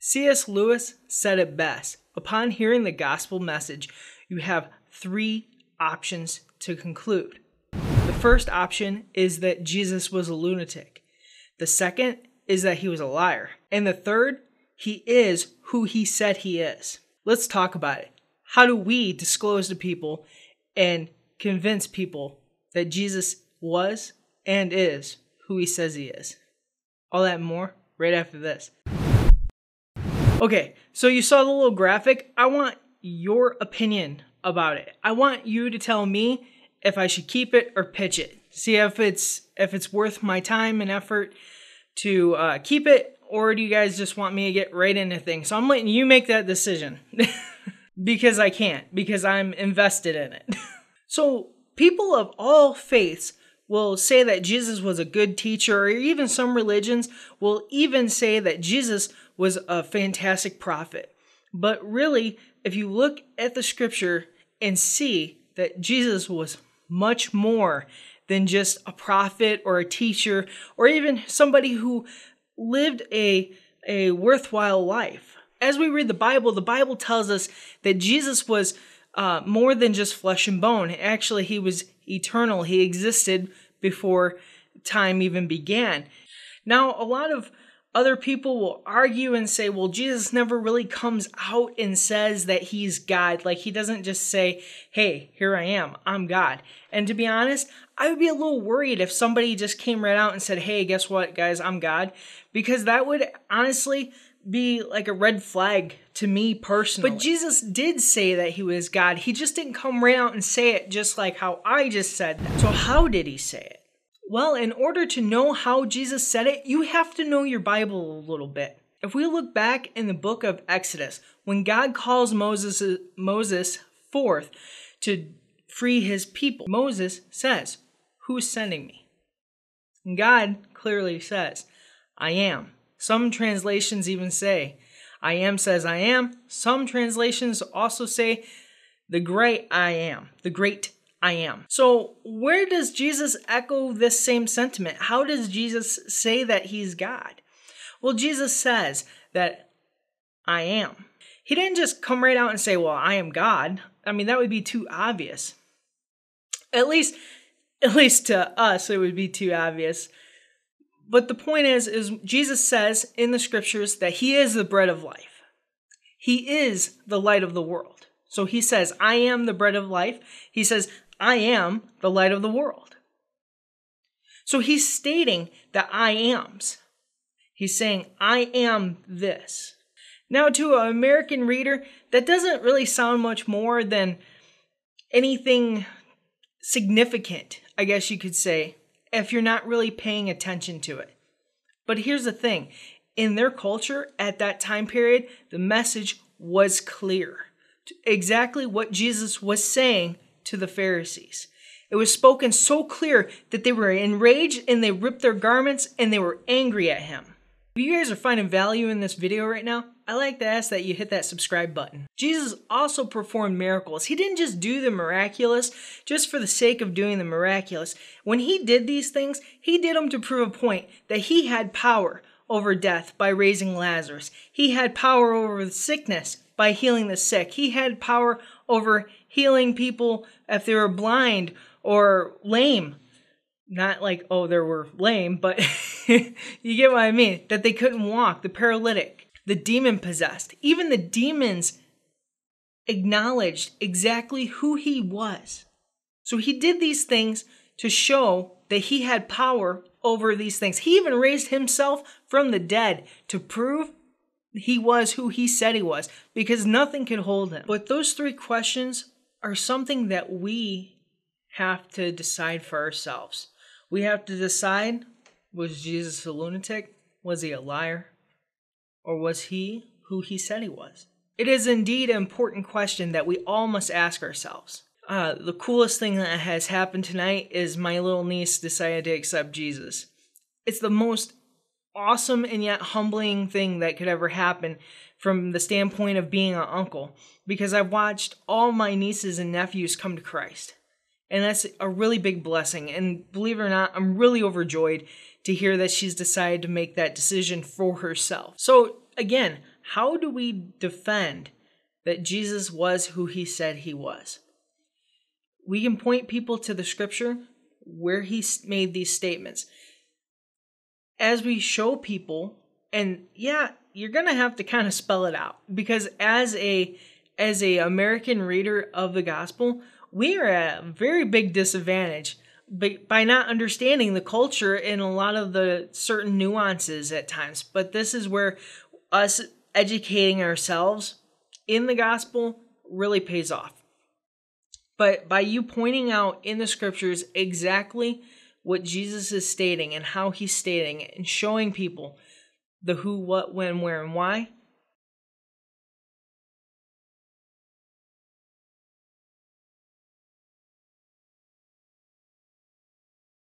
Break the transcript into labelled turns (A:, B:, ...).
A: C.S. Lewis said it best. Upon hearing the gospel message, you have three options to conclude. The first option is that Jesus was a lunatic. The second is that he was a liar. And the third, he is who he said he is. Let's talk about it. How do we disclose to people and convince people that Jesus was and is who he says he is? All that more right after this. Okay, so you saw the little graphic. I want your opinion about it. I want you to tell me if I should keep it or pitch it. See if it's if it's worth my time and effort to uh, keep it, or do you guys just want me to get right into things? So I'm letting you make that decision because I can't because I'm invested in it. so people of all faiths will say that Jesus was a good teacher, or even some religions will even say that Jesus was a fantastic prophet. But really, if you look at the scripture and see that Jesus was much more than just a prophet or a teacher or even somebody who lived a, a worthwhile life. As we read the Bible, the Bible tells us that Jesus was uh, more than just flesh and bone. Actually, he was eternal, he existed before time even began. Now, a lot of other people will argue and say, well, Jesus never really comes out and says that he's God. Like, he doesn't just say, hey, here I am, I'm God. And to be honest, I would be a little worried if somebody just came right out and said, hey, guess what, guys, I'm God. Because that would honestly be like a red flag to me personally. But Jesus did say that he was God. He just didn't come right out and say it just like how I just said that. So, how did he say it? Well, in order to know how Jesus said it, you have to know your Bible a little bit. If we look back in the book of Exodus, when God calls Moses, Moses forth to free his people, Moses says, Who's sending me? And God clearly says, I am. Some translations even say, I am says I am. Some translations also say, the great I am, the great I am. So, where does Jesus echo this same sentiment? How does Jesus say that he's God? Well, Jesus says that I am. He didn't just come right out and say, Well, I am God. I mean, that would be too obvious. At least, at least to us, it would be too obvious. But the point is, is Jesus says in the scriptures that he is the bread of life. He is the light of the world. So he says, I am the bread of life. He says, I am the light of the world. So he's stating that I ams. He's saying, I am this. Now, to an American reader, that doesn't really sound much more than anything significant, I guess you could say, if you're not really paying attention to it. But here's the thing in their culture at that time period, the message was clear. Exactly what Jesus was saying to the Pharisees. It was spoken so clear that they were enraged and they ripped their garments and they were angry at him. If you guys are finding value in this video right now, I like to ask that you hit that subscribe button. Jesus also performed miracles. He didn't just do the miraculous just for the sake of doing the miraculous. When he did these things, he did them to prove a point that he had power over death by raising Lazarus. He had power over sickness by healing the sick. He had power over healing people if they were blind or lame. Not like, oh, they were lame, but you get what I mean. That they couldn't walk, the paralytic, the demon possessed. Even the demons acknowledged exactly who he was. So he did these things to show that he had power over these things. He even raised himself from the dead to prove he was who he said he was because nothing could hold him. But those three questions are something that we have to decide for ourselves. We have to decide was Jesus a lunatic? Was he a liar? Or was he who he said he was? It is indeed an important question that we all must ask ourselves. Uh, the coolest thing that has happened tonight is my little niece decided to accept Jesus. It's the most awesome and yet humbling thing that could ever happen from the standpoint of being an uncle because I've watched all my nieces and nephews come to Christ. And that's a really big blessing. And believe it or not, I'm really overjoyed to hear that she's decided to make that decision for herself. So, again, how do we defend that Jesus was who he said he was? We can point people to the scripture where he made these statements. As we show people, and yeah, you're to have to kind of spell it out because as a as a American reader of the gospel, we are at a very big disadvantage by not understanding the culture and a lot of the certain nuances at times. But this is where us educating ourselves in the gospel really pays off. But by you pointing out in the scriptures exactly what Jesus is stating and how he's stating it and showing people the who, what, when, where, and why,